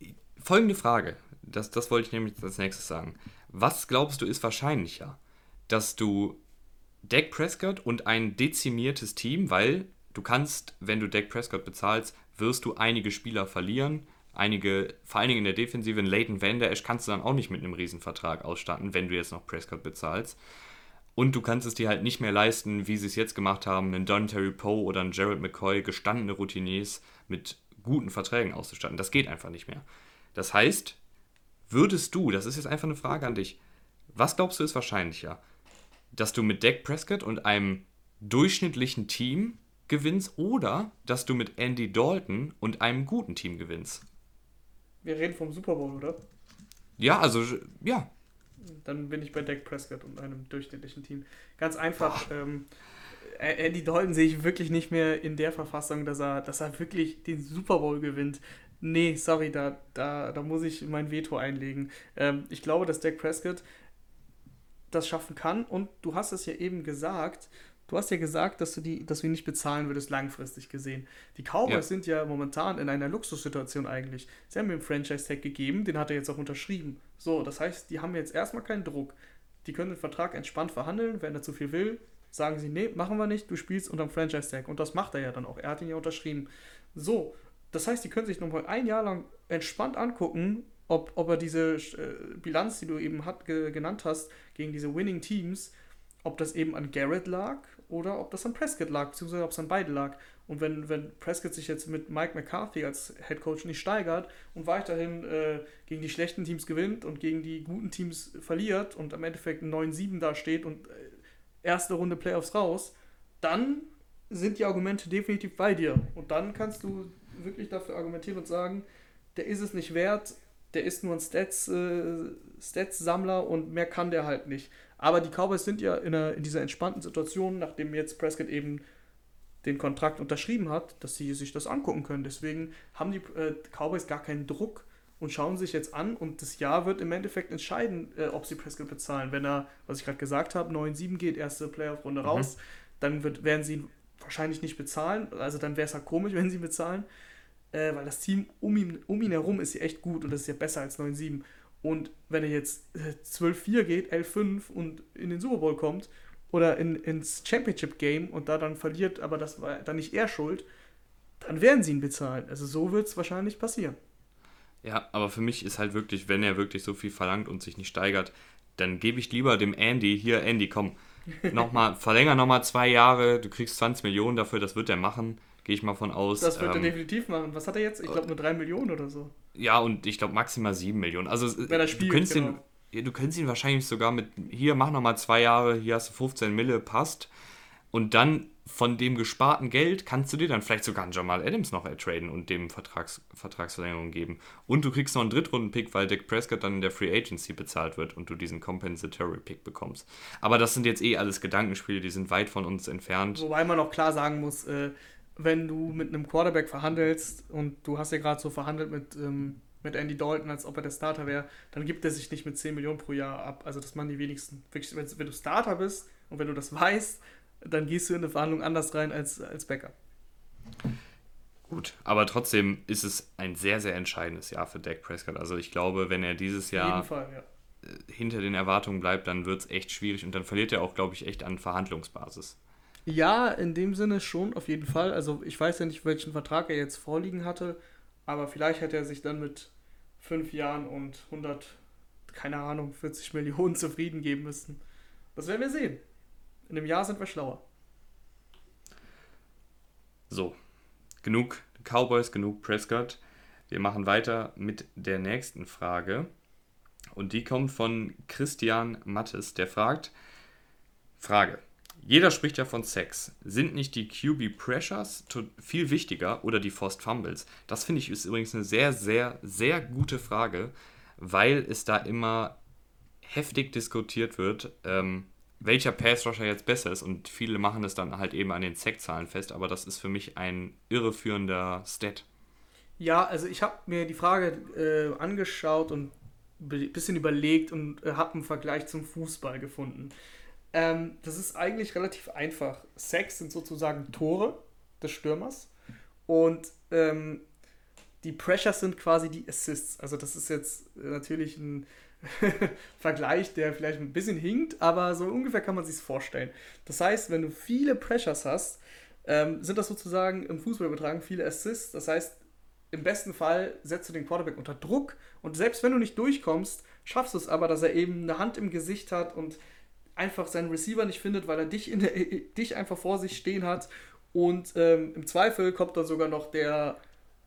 äh, folgende Frage, das, das wollte ich nämlich als nächstes sagen. Was glaubst du ist wahrscheinlicher? dass du Dak Prescott und ein dezimiertes Team, weil du kannst, wenn du Dak Prescott bezahlst, wirst du einige Spieler verlieren. Einige, vor allen Dingen in der Defensive, in Leighton Vander Esch kannst du dann auch nicht mit einem Riesenvertrag ausstatten, wenn du jetzt noch Prescott bezahlst. Und du kannst es dir halt nicht mehr leisten, wie sie es jetzt gemacht haben, einen Don Terry Poe oder einen Jared McCoy, gestandene Routiniers mit guten Verträgen auszustatten. Das geht einfach nicht mehr. Das heißt, würdest du, das ist jetzt einfach eine Frage an dich, was glaubst du ist wahrscheinlicher? dass du mit Dak Prescott und einem durchschnittlichen Team gewinnst oder dass du mit Andy Dalton und einem guten Team gewinnst. Wir reden vom Super Bowl, oder? Ja, also ja. Dann bin ich bei Dak Prescott und einem durchschnittlichen Team. Ganz einfach. Ähm, Andy Dalton sehe ich wirklich nicht mehr in der Verfassung, dass er, dass er wirklich den Super Bowl gewinnt. Nee, sorry, da, da, da muss ich mein Veto einlegen. Ähm, ich glaube, dass Dak Prescott das schaffen kann. Und du hast es ja eben gesagt, du hast ja gesagt, dass du die, dass du ihn nicht bezahlen würdest, langfristig gesehen. Die Cowboys ja. sind ja momentan in einer Luxussituation eigentlich. Sie haben ihm einen Franchise-Tag gegeben, den hat er jetzt auch unterschrieben. So, das heißt, die haben jetzt erstmal keinen Druck. Die können den Vertrag entspannt verhandeln, wenn er zu viel will, sagen sie, nee, machen wir nicht, du spielst unterm Franchise-Tag. Und das macht er ja dann auch. Er hat ihn ja unterschrieben. So, das heißt, die können sich nochmal ein Jahr lang entspannt angucken, ob, ob er diese äh, Bilanz, die du eben hat, ge, genannt hast, gegen diese Winning Teams, ob das eben an Garrett lag oder ob das an Prescott lag, beziehungsweise ob es an beide lag. Und wenn, wenn Prescott sich jetzt mit Mike McCarthy als Head Coach nicht steigert und weiterhin äh, gegen die schlechten Teams gewinnt und gegen die guten Teams verliert und am Endeffekt 9-7 da steht und äh, erste Runde Playoffs raus, dann sind die Argumente definitiv bei dir. Und dann kannst du wirklich dafür argumentieren und sagen, der ist es nicht wert, der ist nur ein Stats, äh, Stats-Sammler und mehr kann der halt nicht. Aber die Cowboys sind ja in, einer, in dieser entspannten Situation, nachdem jetzt Prescott eben den Kontrakt unterschrieben hat, dass sie sich das angucken können. Deswegen haben die äh, Cowboys gar keinen Druck und schauen sich jetzt an und das Jahr wird im Endeffekt entscheiden, äh, ob sie Prescott bezahlen. Wenn er, was ich gerade gesagt habe, 9-7 geht, erste Playoff-Runde mhm. raus, dann wird, werden sie wahrscheinlich nicht bezahlen. Also dann wäre es halt komisch, [LAUGHS] wenn sie ihn bezahlen, äh, weil das Team um ihn, um ihn herum ist ja echt gut und das ist ja besser als 9-7. Und wenn er jetzt 12-4 äh, geht, 11-5 und in den Super Bowl kommt oder in, ins Championship Game und da dann verliert, aber das war dann nicht er schuld, dann werden sie ihn bezahlen. Also so wird es wahrscheinlich passieren. Ja, aber für mich ist halt wirklich, wenn er wirklich so viel verlangt und sich nicht steigert, dann gebe ich lieber dem Andy, hier Andy, komm, nochmal, verlänger nochmal zwei Jahre, du kriegst 20 Millionen dafür, das wird er machen, gehe ich mal von aus. Das wird ähm, er definitiv machen. Was hat er jetzt? Ich glaube nur 3 Millionen oder so. Ja, und ich glaube maximal 7 Millionen. Also wenn er spielt, du könntest, genau. ihn, du könntest ihn wahrscheinlich sogar mit, hier, mach nochmal zwei Jahre, hier hast du 15 Mille, passt. Und dann von dem gesparten Geld kannst du dir dann vielleicht sogar einen Jamal Adams noch ertraden und dem Vertrags Vertragsverlängerung geben. Und du kriegst noch einen Drittrunden-Pick, weil Dick Prescott dann in der Free Agency bezahlt wird und du diesen Compensatory-Pick bekommst. Aber das sind jetzt eh alles Gedankenspiele, die sind weit von uns entfernt. Wobei man auch klar sagen muss, äh, wenn du mit einem Quarterback verhandelst und du hast ja gerade so verhandelt mit, ähm, mit Andy Dalton, als ob er der Starter wäre, dann gibt er sich nicht mit 10 Millionen pro Jahr ab. Also das machen die wenigsten. Wenn du Starter bist und wenn du das [LAUGHS] weißt, dann gehst du in eine Verhandlung anders rein als, als Backup. Gut, aber trotzdem ist es ein sehr, sehr entscheidendes Jahr für Dak Prescott. Also ich glaube, wenn er dieses Jahr Fall, ja. Äh, hinter den Erwartungen bleibt, dann wird es echt schwierig und dann verliert er auch, glaube ich, echt an Verhandlungsbasis. Ja, in dem Sinne schon, auf jeden Fall. Also ich weiß ja nicht, welchen Vertrag er jetzt vorliegen hatte, aber vielleicht hätte er sich dann mit fünf Jahren und 100, keine Ahnung, 40 Millionen [LAUGHS] zufrieden geben müssen. Das werden wir sehen. In einem Jahr sind wir schlauer. So, genug Cowboys, genug Prescott. Wir machen weiter mit der nächsten Frage. Und die kommt von Christian Mattes, der fragt: Frage. Jeder spricht ja von Sex. Sind nicht die QB Pressures viel wichtiger oder die Forced Fumbles? Das finde ich ist übrigens eine sehr, sehr, sehr gute Frage, weil es da immer heftig diskutiert wird. Ähm, welcher Pass-Rusher jetzt besser ist. Und viele machen es dann halt eben an den Sack-Zahlen fest, aber das ist für mich ein irreführender Stat. Ja, also ich habe mir die Frage äh, angeschaut und ein bisschen überlegt und äh, habe einen Vergleich zum Fußball gefunden. Ähm, das ist eigentlich relativ einfach. Sacks sind sozusagen Tore des Stürmers und ähm, die Pressures sind quasi die Assists. Also das ist jetzt natürlich ein [LAUGHS] Vergleich, der vielleicht ein bisschen hinkt, aber so ungefähr kann man sich vorstellen. Das heißt, wenn du viele Pressures hast, ähm, sind das sozusagen im Fußball übertragen viele Assists. Das heißt, im besten Fall setzt du den Quarterback unter Druck und selbst wenn du nicht durchkommst, schaffst du es aber, dass er eben eine Hand im Gesicht hat und einfach seinen Receiver nicht findet, weil er dich, in der, [LAUGHS] dich einfach vor sich stehen hat. Und ähm, im Zweifel kommt dann sogar noch der,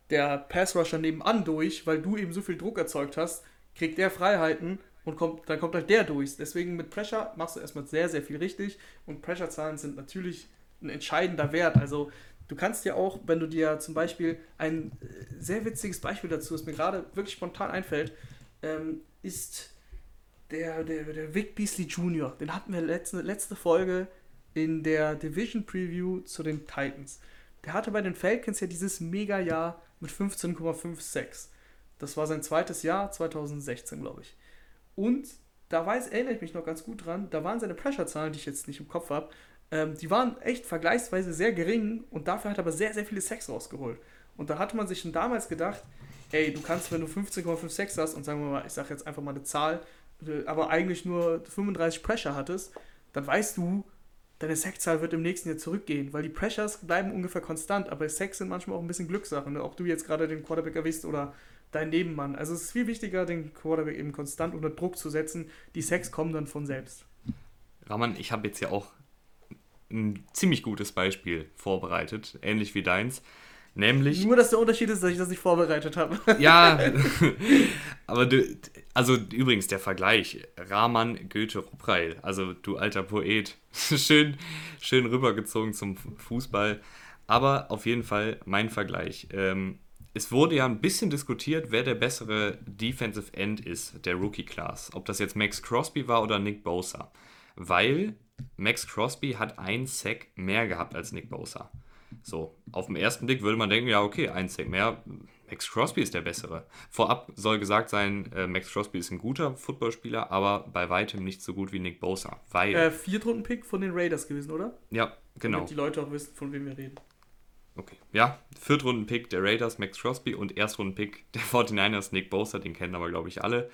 der Pass-Rusher nebenan durch, weil du eben so viel Druck erzeugt hast, kriegt der Freiheiten und kommt, dann kommt halt der durch. Deswegen mit Pressure machst du erstmal sehr, sehr viel richtig und Pressure-Zahlen sind natürlich ein entscheidender Wert. Also du kannst ja auch, wenn du dir zum Beispiel ein äh, sehr witziges Beispiel dazu, das mir gerade wirklich spontan einfällt, ähm, ist der, der, der Vic Beasley Jr. Den hatten wir letzte, letzte Folge in der Division Preview zu den Titans. Der hatte bei den Falcons ja dieses Mega-Jahr mit 15,56. Das war sein zweites Jahr, 2016, glaube ich. Und da weiß, erinnere ich mich noch ganz gut dran, da waren seine Pressure-Zahlen, die ich jetzt nicht im Kopf habe, ähm, die waren echt vergleichsweise sehr gering und dafür hat er aber sehr, sehr viele Sex rausgeholt. Und da hatte man sich schon damals gedacht, ey, du kannst, wenn du 15,56 hast und sagen wir mal, ich sage jetzt einfach mal eine Zahl, äh, aber eigentlich nur 35 Pressure hattest, dann weißt du, deine Sackzahl wird im nächsten Jahr zurückgehen, weil die Pressures bleiben ungefähr konstant, aber Sacks sind manchmal auch ein bisschen Glückssache. Ne? Auch du jetzt gerade den Quarterback erwischt oder dein Nebenmann. Also es ist viel wichtiger, den Quarterback eben konstant unter Druck zu setzen. Die Sacks kommen dann von selbst. Rahman, ich habe jetzt ja auch ein ziemlich gutes Beispiel vorbereitet, ähnlich wie deins. Nämlich. Nur, dass der Unterschied ist, dass ich das nicht vorbereitet habe. [LAUGHS] Ja, [LAUGHS] aber du, also übrigens der Vergleich: Rahman, Goethe, Rupreil. Also du alter Poet. [LAUGHS] schön, schön rübergezogen zum Fußball. Aber auf jeden Fall mein Vergleich. Ähm, es wurde ja ein bisschen diskutiert, wer der bessere Defensive End ist, der Rookie Class. Ob das jetzt Max Crosby war oder Nick Bosa. Weil Max Crosby hat einen Sack mehr gehabt als Nick Bosa. So, auf den ersten Blick würde man denken, ja, okay, ein Sack mehr. Max Crosby ist der bessere. Vorab soll gesagt sein, äh, Max Crosby ist ein guter Footballspieler, aber bei weitem nicht so gut wie Nick Bosa. Weil. Äh, Viertrunden-Pick von den Raiders gewesen, oder? Ja, genau. Damit die Leute auch wissen, von wem wir reden. Okay. Ja, Viertrunden-Pick der Raiders, Max Crosby und Erstrunden-Pick der 49ers, Nick Bosa, den kennen aber, glaube ich, alle.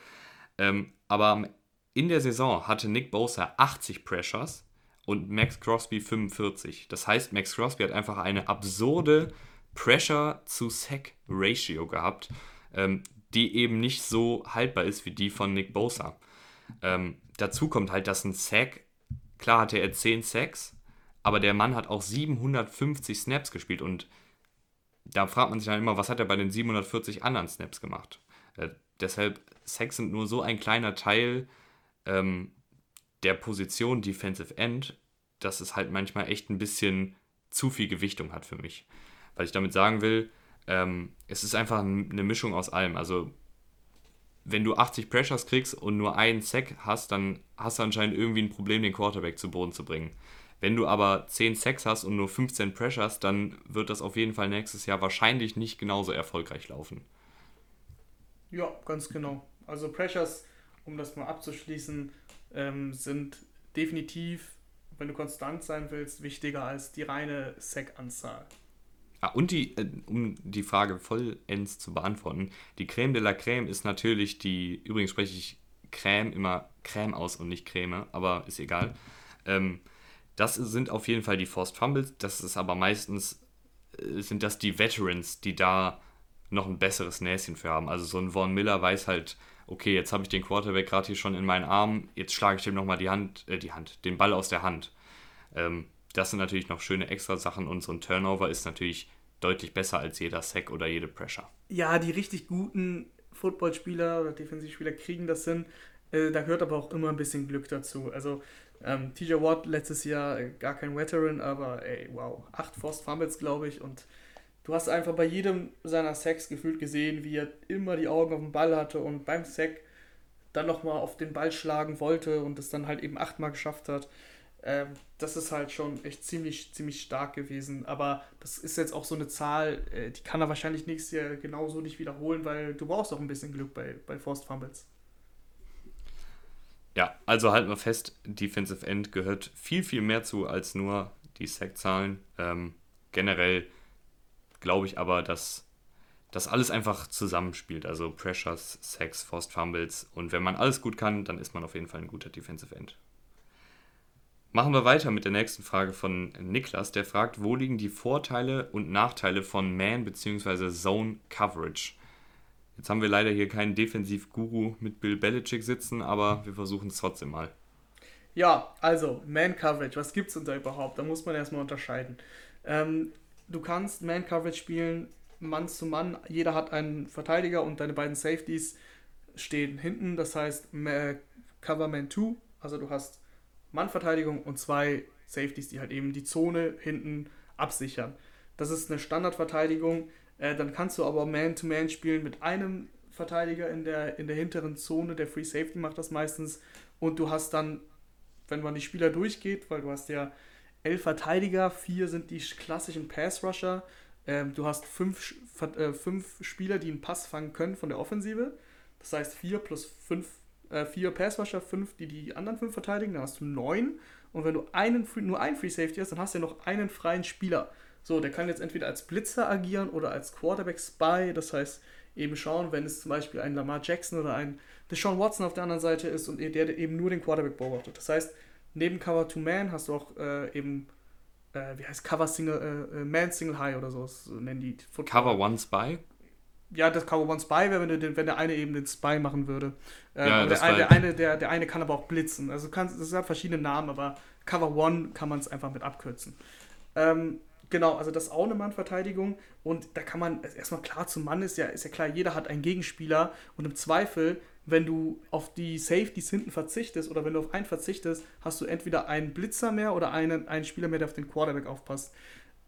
Ähm, aber in der Saison hatte Nick Bosa 80 Pressures und Max Crosby 45. Das heißt, Max Crosby hat einfach eine absurde Pressure-to-Sack-Ratio gehabt, ähm, die eben nicht so haltbar ist wie die von Nick Bosa. Ähm, dazu kommt halt, dass ein Sack, klar hatte er 10 Sacks, aber der Mann hat auch 750 Snaps gespielt und da fragt man sich dann immer, was hat er bei den 740 anderen Snaps gemacht? Äh, deshalb, Sacks sind nur so ein kleiner Teil ähm, der Position Defensive End, dass es halt manchmal echt ein bisschen zu viel Gewichtung hat für mich. Was ich damit sagen will, ähm, es ist einfach eine Mischung aus allem. Also, wenn du 80 Pressures kriegst und nur einen Sack hast, dann hast du anscheinend irgendwie ein Problem, den Quarterback zu Boden zu bringen. Wenn du aber 10 Sacks hast und nur 15 Pressures, dann wird das auf jeden Fall nächstes Jahr wahrscheinlich nicht genauso erfolgreich laufen. Ja, ganz genau. Also Pressures, um das mal abzuschließen, ähm, sind definitiv, wenn du konstant sein willst, wichtiger als die reine Sack-Anzahl. Ah, und die, äh, um die Frage vollends zu beantworten, die Creme de la Creme ist natürlich die, übrigens spreche ich Creme immer Creme aus und nicht Creme, aber ist egal. Ähm, das sind auf jeden Fall die Forced Fumbles. Das ist aber meistens, äh, sind das die Veterans, die da noch ein besseres Näschen für haben. Also so ein Von Miller weiß halt, okay, jetzt habe ich den Quarterback gerade hier schon in meinen Arm, jetzt schlage ich dem nochmal die Hand, äh, die Hand, den Ball aus der Hand. Ähm, das sind natürlich noch schöne extra Sachen und so ein Turnover ist natürlich deutlich besser als jeder Sack oder jede Pressure. Ja, die richtig guten Footballspieler oder Defensivspieler kriegen das hin. Äh, da gehört aber auch immer ein bisschen Glück dazu. Also ähm, TJ Watt letztes Jahr äh, gar kein Veteran, aber ey, wow, acht Forced Fumbles, glaube ich. Und du hast einfach bei jedem seiner Sacks gefühlt gesehen, wie er immer die Augen auf den Ball hatte und beim Sack dann nochmal auf den Ball schlagen wollte und es dann halt eben achtmal geschafft hat. Ähm, das ist halt schon echt ziemlich, ziemlich stark gewesen. Aber das ist jetzt auch so eine Zahl, äh, die kann er wahrscheinlich nächstes Jahr genauso nicht wiederholen, weil du brauchst auch ein bisschen Glück bei, bei Forced Fumbles. Ja, also halten wir fest, Defensive End gehört viel, viel mehr zu als nur die Sackzahlen. Ähm, generell glaube ich aber, dass das alles einfach zusammenspielt. Also Pressures, Sacks, Forced Fumbles. Und wenn man alles gut kann, dann ist man auf jeden Fall ein guter Defensive End. Machen wir weiter mit der nächsten Frage von Niklas. Der fragt, wo liegen die Vorteile und Nachteile von Man- bzw. Zone Coverage? Jetzt haben wir leider hier keinen Defensiv-Guru mit Bill Belichick sitzen, aber wir versuchen es trotzdem mal. Ja, also Man-Coverage, was gibt es denn da überhaupt? Da muss man erstmal unterscheiden. Ähm, du kannst Man-Coverage spielen, Mann zu Mann. Jeder hat einen Verteidiger und deine beiden Safeties stehen hinten. Das heißt Cover Man 2, also du hast Mannverteidigung und zwei Safeties, die halt eben die Zone hinten absichern. Das ist eine Standardverteidigung. Äh, dann kannst du aber Man-to-Man -Man spielen mit einem Verteidiger in der, in der hinteren Zone. Der Free Safety macht das meistens. Und du hast dann, wenn man die Spieler durchgeht, weil du hast ja elf Verteidiger, vier sind die klassischen Pass-Rusher. Ähm, du hast fünf, äh, fünf Spieler, die einen Pass fangen können von der Offensive. Das heißt vier plus fünf, äh, vier Pass-Rusher, fünf, die die anderen fünf verteidigen. Dann hast du neun. Und wenn du einen, nur einen Free Safety hast, dann hast du ja noch einen freien Spieler. So, der kann jetzt entweder als Blitzer agieren oder als Quarterback-Spy. Das heißt, eben schauen, wenn es zum Beispiel ein Lamar Jackson oder ein Deshaun Watson auf der anderen Seite ist und der eben nur den Quarterback beobachtet. Das heißt, neben Cover to Man hast du auch äh, eben, äh, wie heißt Cover Single, äh, äh Man Single High oder so, so nennen die. Football. Cover One Spy? Ja, das Cover One Spy wäre, wenn, wenn der eine eben den Spy machen würde. Ähm, ja, der, der, der, eine, der, der eine kann aber auch blitzen. Also kann, das hat verschiedene Namen, aber Cover One kann man es einfach mit abkürzen. Ähm, Genau, also das ist auch eine Mannverteidigung und da kann man erstmal klar zum Mann ist ja, ist ja klar, jeder hat einen Gegenspieler und im Zweifel, wenn du auf die Safeties hinten verzichtest oder wenn du auf einen verzichtest, hast du entweder einen Blitzer mehr oder einen, einen Spieler mehr, der auf den Quarterback aufpasst.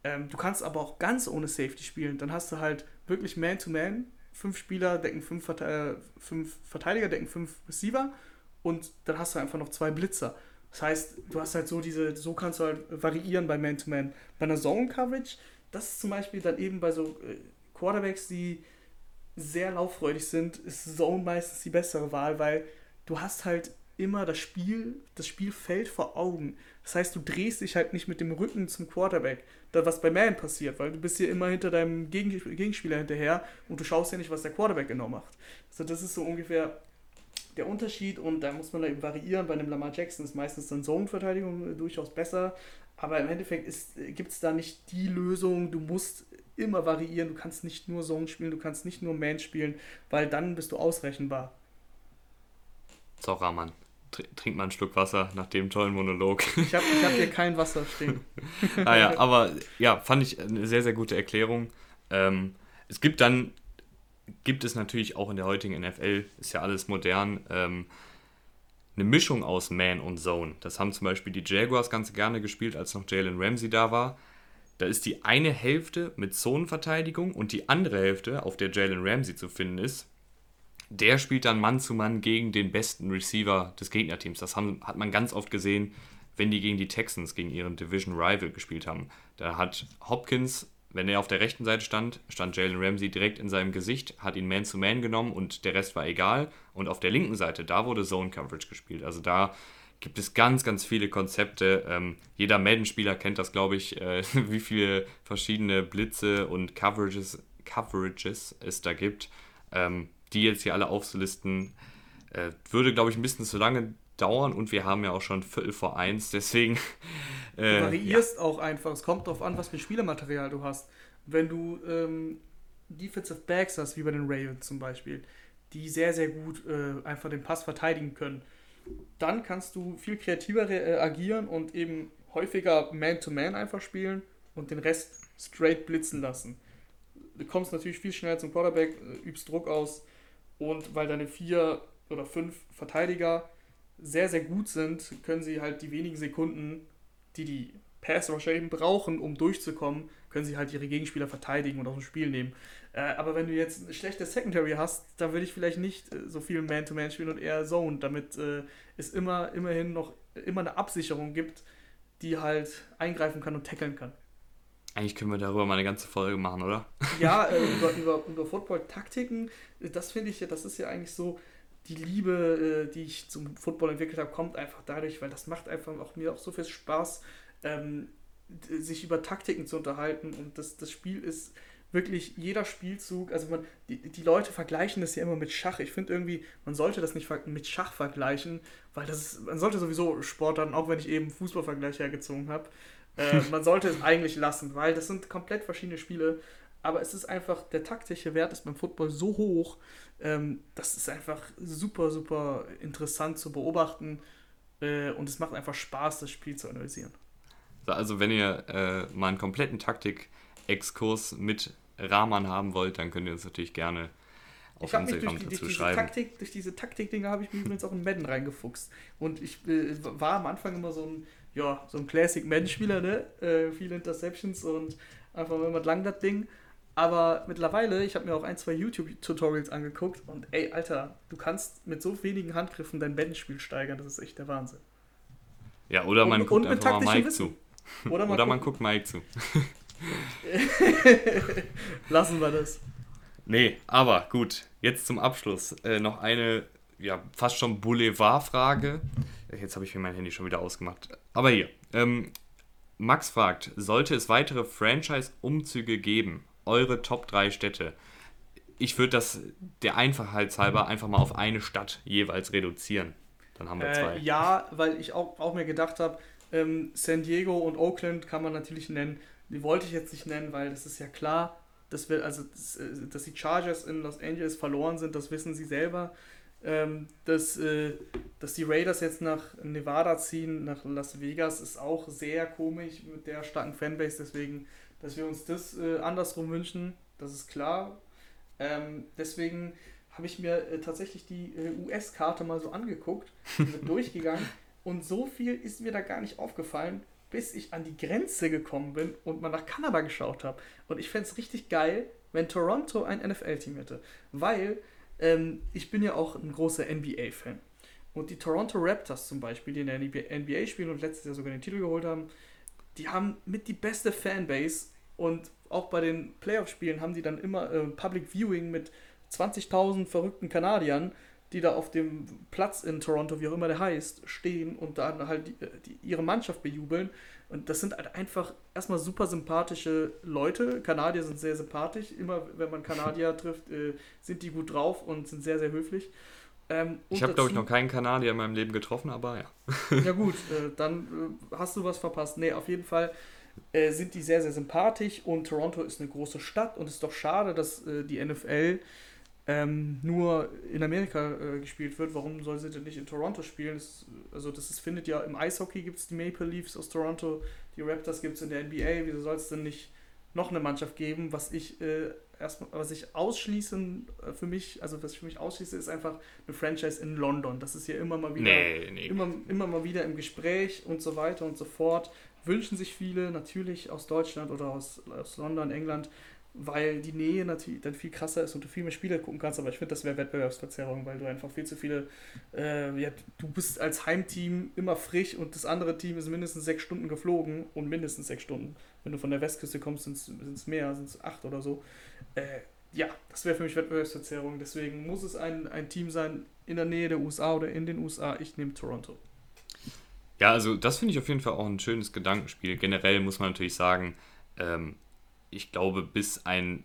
Ähm, du kannst aber auch ganz ohne Safety spielen, dann hast du halt wirklich Man-to-Man. Fünf Spieler decken fünf, Verte äh, fünf Verteidiger, decken fünf Receiver und dann hast du einfach noch zwei Blitzer. Das heißt, du hast halt so diese, so kannst du halt variieren bei Man-to-Man. Bei einer Zone-Coverage, das ist zum Beispiel dann eben bei so äh, Quarterbacks, die sehr lauffreudig sind, ist Zone meistens die bessere Wahl, weil du hast halt immer das Spiel, das Spielfeld vor Augen. Das heißt, du drehst dich halt nicht mit dem Rücken zum Quarterback, da was bei Man passiert, weil du bist hier immer hinter deinem Gegenspieler hinterher und du schaust ja nicht, was der Quarterback genau macht. Also das ist so ungefähr der Unterschied und da muss man da eben variieren. Bei einem Lamar Jackson ist meistens dann Zone-Verteidigung durchaus besser, aber im Endeffekt gibt es da nicht die Lösung. Du musst immer variieren, du kannst nicht nur Zone spielen, du kannst nicht nur Man spielen, weil dann bist du ausrechenbar. So, Rahman, trink mal einen Schluck Wasser nach dem tollen Monolog. Ich habe ich hab hier kein Wasser stehen. [LAUGHS] ah ja, aber ja, fand ich eine sehr, sehr gute Erklärung. Ähm, es gibt dann, gibt es natürlich auch in der heutigen NFL, ist ja alles modern, ähm, eine Mischung aus Man und Zone. Das haben zum Beispiel die Jaguars ganz gerne gespielt, als noch Jalen Ramsey da war. Da ist die eine Hälfte mit Zonenverteidigung und die andere Hälfte, auf der Jalen Ramsey zu finden ist, der spielt dann Mann zu Mann gegen den besten Receiver des Gegnerteams. Das haben, hat man ganz oft gesehen, wenn die gegen die Texans, gegen ihren Division Rival gespielt haben. Da hat Hopkins, wenn er auf der rechten Seite stand, stand Jalen Ramsey direkt in seinem Gesicht, hat ihn Man zu Man genommen und der Rest war egal. Und auf der linken Seite, da wurde Zone Coverage gespielt. Also da gibt es ganz, ganz viele Konzepte. Ähm, jeder Madden-Spieler kennt das, glaube ich, äh, [LAUGHS] wie viele verschiedene Blitze und Coverages, Coverages es da gibt. Ähm, die jetzt hier alle aufzulisten, äh, würde, glaube ich, ein bisschen zu lange dauern und wir haben ja auch schon Viertel vor eins, deswegen. [LAUGHS] Äh, du variierst ja. auch einfach. Es kommt darauf an, was für Spielermaterial du hast. Wenn du ähm, Defensive Backs hast, wie bei den Ravens zum Beispiel, die sehr, sehr gut äh, einfach den Pass verteidigen können, dann kannst du viel kreativer äh, agieren und eben häufiger Man-to-Man -Man einfach spielen und den Rest straight blitzen lassen. Du kommst natürlich viel schneller zum Quarterback, äh, übst Druck aus und weil deine vier oder fünf Verteidiger sehr, sehr gut sind, können sie halt die wenigen Sekunden, die die Pass-Rusher eben brauchen, um durchzukommen, können sie halt ihre Gegenspieler verteidigen und aus dem Spiel nehmen. Äh, aber wenn du jetzt eine schlechte Secondary hast, dann würde ich vielleicht nicht äh, so viel Man-to-Man -Man spielen und eher Zone, damit äh, es immer, immerhin noch immer eine Absicherung gibt, die halt eingreifen kann und tackeln kann. Eigentlich können wir darüber mal eine ganze Folge machen, oder? Ja, [LAUGHS] über, über, über Football-Taktiken, das finde ich ja, das ist ja eigentlich so, die Liebe, die ich zum Football entwickelt habe, kommt einfach dadurch, weil das macht einfach auch mir auch so viel Spaß, ähm, sich über Taktiken zu unterhalten und das, das Spiel ist wirklich jeder Spielzug, also man, die, die Leute vergleichen das ja immer mit Schach. Ich finde irgendwie, man sollte das nicht mit Schach vergleichen, weil das ist, man sollte sowieso Sport haben, auch wenn ich eben Fußballvergleich hergezogen habe. Äh, [LAUGHS] man sollte es eigentlich lassen, weil das sind komplett verschiedene Spiele. Aber es ist einfach, der taktische Wert ist beim Football so hoch, ähm, das ist einfach super, super interessant zu beobachten. Äh, und es macht einfach Spaß, das Spiel zu analysieren. Also, wenn ihr äh, mal einen kompletten Taktik-Exkurs mit Rahman haben wollt, dann könnt ihr uns natürlich gerne auf ich Instagram mich durch, dazu durch schreiben. Taktik, durch diese Taktik-Dinge habe ich mich übrigens auch in Madden reingefuchst. Und ich äh, war am Anfang immer so ein ja, so ein Classic Madden-Spieler, ne? Äh, viele Interceptions und einfach immer lang das Ding. Aber mittlerweile, ich habe mir auch ein, zwei YouTube-Tutorials angeguckt und ey, Alter, du kannst mit so wenigen Handgriffen dein Madden-Spiel steigern, das ist echt der Wahnsinn. Ja, oder man und, guckt und einfach mal Mike Wissen. zu. Oder man, oder man guckt Mike zu. [LAUGHS] Lassen wir das. Nee, aber gut, jetzt zum Abschluss äh, noch eine ja, fast schon Boulevardfrage. Jetzt habe ich mir mein Handy schon wieder ausgemacht. Aber hier, ähm, Max fragt, sollte es weitere Franchise-Umzüge geben? Eure Top 3 Städte. Ich würde das der Einfachheit halber einfach mal auf eine Stadt jeweils reduzieren. Dann haben wir zwei. Äh, ja, weil ich auch, auch mir gedacht habe, ähm, San Diego und Oakland kann man natürlich nennen. Die wollte ich jetzt nicht nennen, weil das ist ja klar, dass, wir, also, dass, äh, dass die Chargers in Los Angeles verloren sind, das wissen sie selber ähm, dass, äh, dass die Raiders jetzt nach Nevada ziehen, nach Las Vegas, ist auch sehr komisch mit der starken Fanbase. Deswegen, dass wir uns das äh, andersrum wünschen, das ist klar. Ähm, deswegen habe ich mir äh, tatsächlich die äh, US-Karte mal so angeguckt, [LAUGHS] durchgegangen und so viel ist mir da gar nicht aufgefallen. Bis ich an die Grenze gekommen bin und mal nach Kanada geschaut habe. Und ich fände es richtig geil, wenn Toronto ein NFL-Team hätte. Weil ähm, ich bin ja auch ein großer NBA-Fan. Und die Toronto Raptors zum Beispiel, die in der NBA spielen und letztes Jahr sogar den Titel geholt haben, die haben mit die beste Fanbase und auch bei den Playoff-Spielen haben die dann immer äh, Public Viewing mit 20.000 verrückten Kanadiern, die da auf dem Platz in Toronto, wie auch immer der heißt, stehen und dann halt die, die, ihre Mannschaft bejubeln. Und das sind halt einfach erstmal super sympathische Leute. Kanadier sind sehr sympathisch. Immer wenn man Kanadier [LAUGHS] trifft, äh, sind die gut drauf und sind sehr, sehr höflich. Ähm, ich habe, glaube ich, noch keinen Kanadier in meinem Leben getroffen, aber ja. ja, [LAUGHS] gut, äh, dann äh, hast du was verpasst. Nee, auf jeden Fall äh, sind die sehr, sehr sympathisch und Toronto ist eine große Stadt und es ist doch schade, dass äh, die NFL ähm, nur in Amerika äh, gespielt wird. Warum soll sie denn nicht in Toronto spielen? Das, also, das ist, findet ja im Eishockey gibt es die Maple Leafs aus Toronto, die Raptors gibt es in der NBA. Wieso soll es denn nicht noch eine Mannschaft geben, was ich äh, erstmal, was ich ausschließen äh, für mich, also was ich für mich ausschließe, ist einfach eine Franchise in London. Das ist hier immer mal wieder, nee, nee. Immer, immer mal wieder im Gespräch und so weiter und so fort. Wünschen sich viele natürlich aus Deutschland oder aus, aus London, England, weil die Nähe natürlich dann viel krasser ist und du viel mehr Spiele gucken kannst, aber ich finde, das wäre Wettbewerbsverzerrung, weil du einfach viel zu viele, äh, ja, du bist als Heimteam immer frisch und das andere Team ist mindestens sechs Stunden geflogen und mindestens sechs Stunden. Wenn du von der Westküste kommst, sind es mehr, sind es acht oder so. Äh, ja, das wäre für mich Wettbewerbsverzerrung, deswegen muss es ein, ein Team sein in der Nähe der USA oder in den USA. Ich nehme Toronto. Ja, also das finde ich auf jeden Fall auch ein schönes Gedankenspiel. Generell muss man natürlich sagen, ähm, ich glaube, bis ein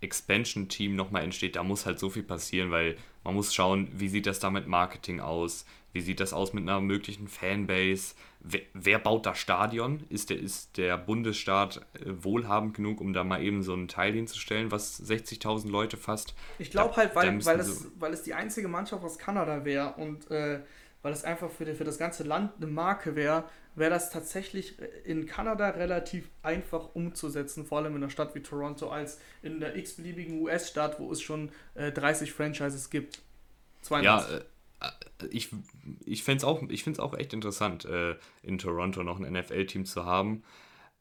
Expansion-Team nochmal entsteht, da muss halt so viel passieren, weil man muss schauen, wie sieht das da mit Marketing aus, wie sieht das aus mit einer möglichen Fanbase, wer, wer baut das Stadion, ist der, ist der Bundesstaat äh, wohlhabend genug, um da mal eben so ein Teil hinzustellen, was 60.000 Leute fasst. Ich glaube halt, weil, weil, es, weil es die einzige Mannschaft aus Kanada wäre und äh, weil es einfach für, die, für das ganze Land eine Marke wäre, wäre das tatsächlich in Kanada relativ einfach umzusetzen, vor allem in einer Stadt wie Toronto, als in der x-beliebigen US-Stadt, wo es schon äh, 30 Franchises gibt. 92. Ja, äh, ich, ich fände es auch, auch echt interessant, äh, in Toronto noch ein NFL-Team zu haben.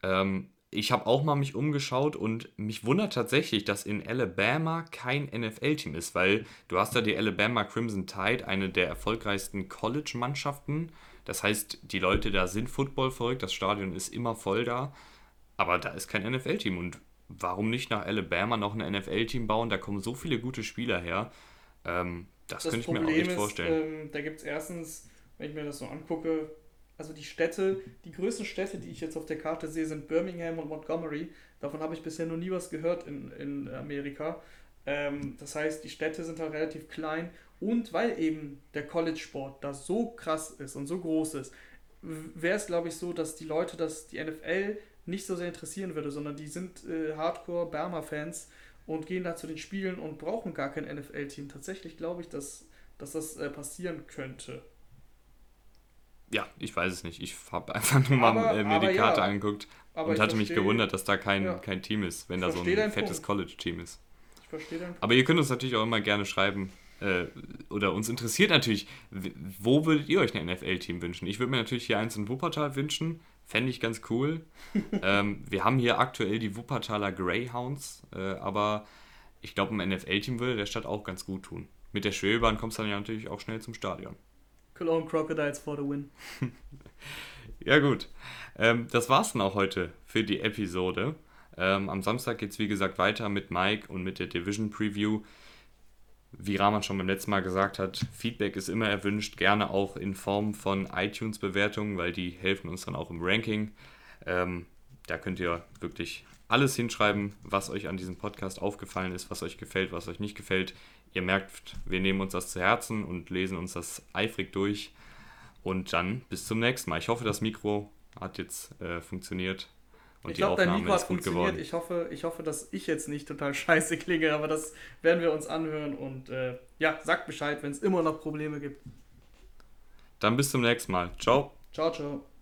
Ähm, ich habe auch mal mich umgeschaut und mich wundert tatsächlich, dass in Alabama kein NFL-Team ist, weil du hast da die Alabama Crimson Tide, eine der erfolgreichsten College-Mannschaften. Das heißt, die Leute da sind Football verrückt, das Stadion ist immer voll da, aber da ist kein NFL-Team. Und warum nicht nach Alabama noch ein NFL-Team bauen? Da kommen so viele gute Spieler her. Ähm, das, das, könnte ich Problem mir auch vorstellen. Ist, ähm, da gibt es erstens, wenn ich mir das so angucke, also die Städte, die größten Städte, die ich jetzt auf der Karte sehe, sind Birmingham und Montgomery. Davon habe ich bisher noch nie was gehört in, in Amerika. Ähm, das heißt, die Städte sind halt relativ klein und weil eben der College-Sport da so krass ist und so groß ist, wäre es, glaube ich, so, dass die Leute, dass die NFL nicht so sehr interessieren würde, sondern die sind äh, Hardcore-Berma-Fans und gehen da zu den Spielen und brauchen gar kein NFL-Team. Tatsächlich glaube ich, dass, dass das äh, passieren könnte. Ja, ich weiß es nicht. Ich habe einfach nur mal äh, mir die Karte ja, angeguckt und hatte verstehe, mich gewundert, dass da kein, ja. kein Team ist, wenn da so ein fettes College-Team ist. Ich verstehe deinen Aber ihr könnt uns natürlich auch immer gerne schreiben, äh, oder uns interessiert natürlich, wo würdet ihr euch ein NFL-Team wünschen? Ich würde mir natürlich hier eins in Wuppertal wünschen, fände ich ganz cool. [LAUGHS] ähm, wir haben hier aktuell die Wuppertaler Greyhounds, äh, aber ich glaube, ein NFL-Team würde der Stadt auch ganz gut tun. Mit der Schwebebahn kommst du dann ja natürlich auch schnell zum Stadion. Cologne Crocodiles for the win. [LAUGHS] ja, gut. Ähm, das war's dann auch heute für die Episode. Ähm, am Samstag geht es wie gesagt weiter mit Mike und mit der Division Preview. Wie Rahman schon beim letzten Mal gesagt hat, Feedback ist immer erwünscht, gerne auch in Form von iTunes-Bewertungen, weil die helfen uns dann auch im Ranking. Ähm, da könnt ihr wirklich alles hinschreiben, was euch an diesem Podcast aufgefallen ist, was euch gefällt, was euch nicht gefällt. Ihr merkt, wir nehmen uns das zu Herzen und lesen uns das eifrig durch. Und dann bis zum nächsten Mal. Ich hoffe, das Mikro hat jetzt äh, funktioniert. Und ich glaube, dein Mikro hat funktioniert. Ich hoffe, ich hoffe, dass ich jetzt nicht total [LAUGHS] scheiße klinge, aber das werden wir uns anhören. Und äh, ja, sagt Bescheid, wenn es immer noch Probleme gibt. Dann bis zum nächsten Mal. Ciao. Ciao, ciao.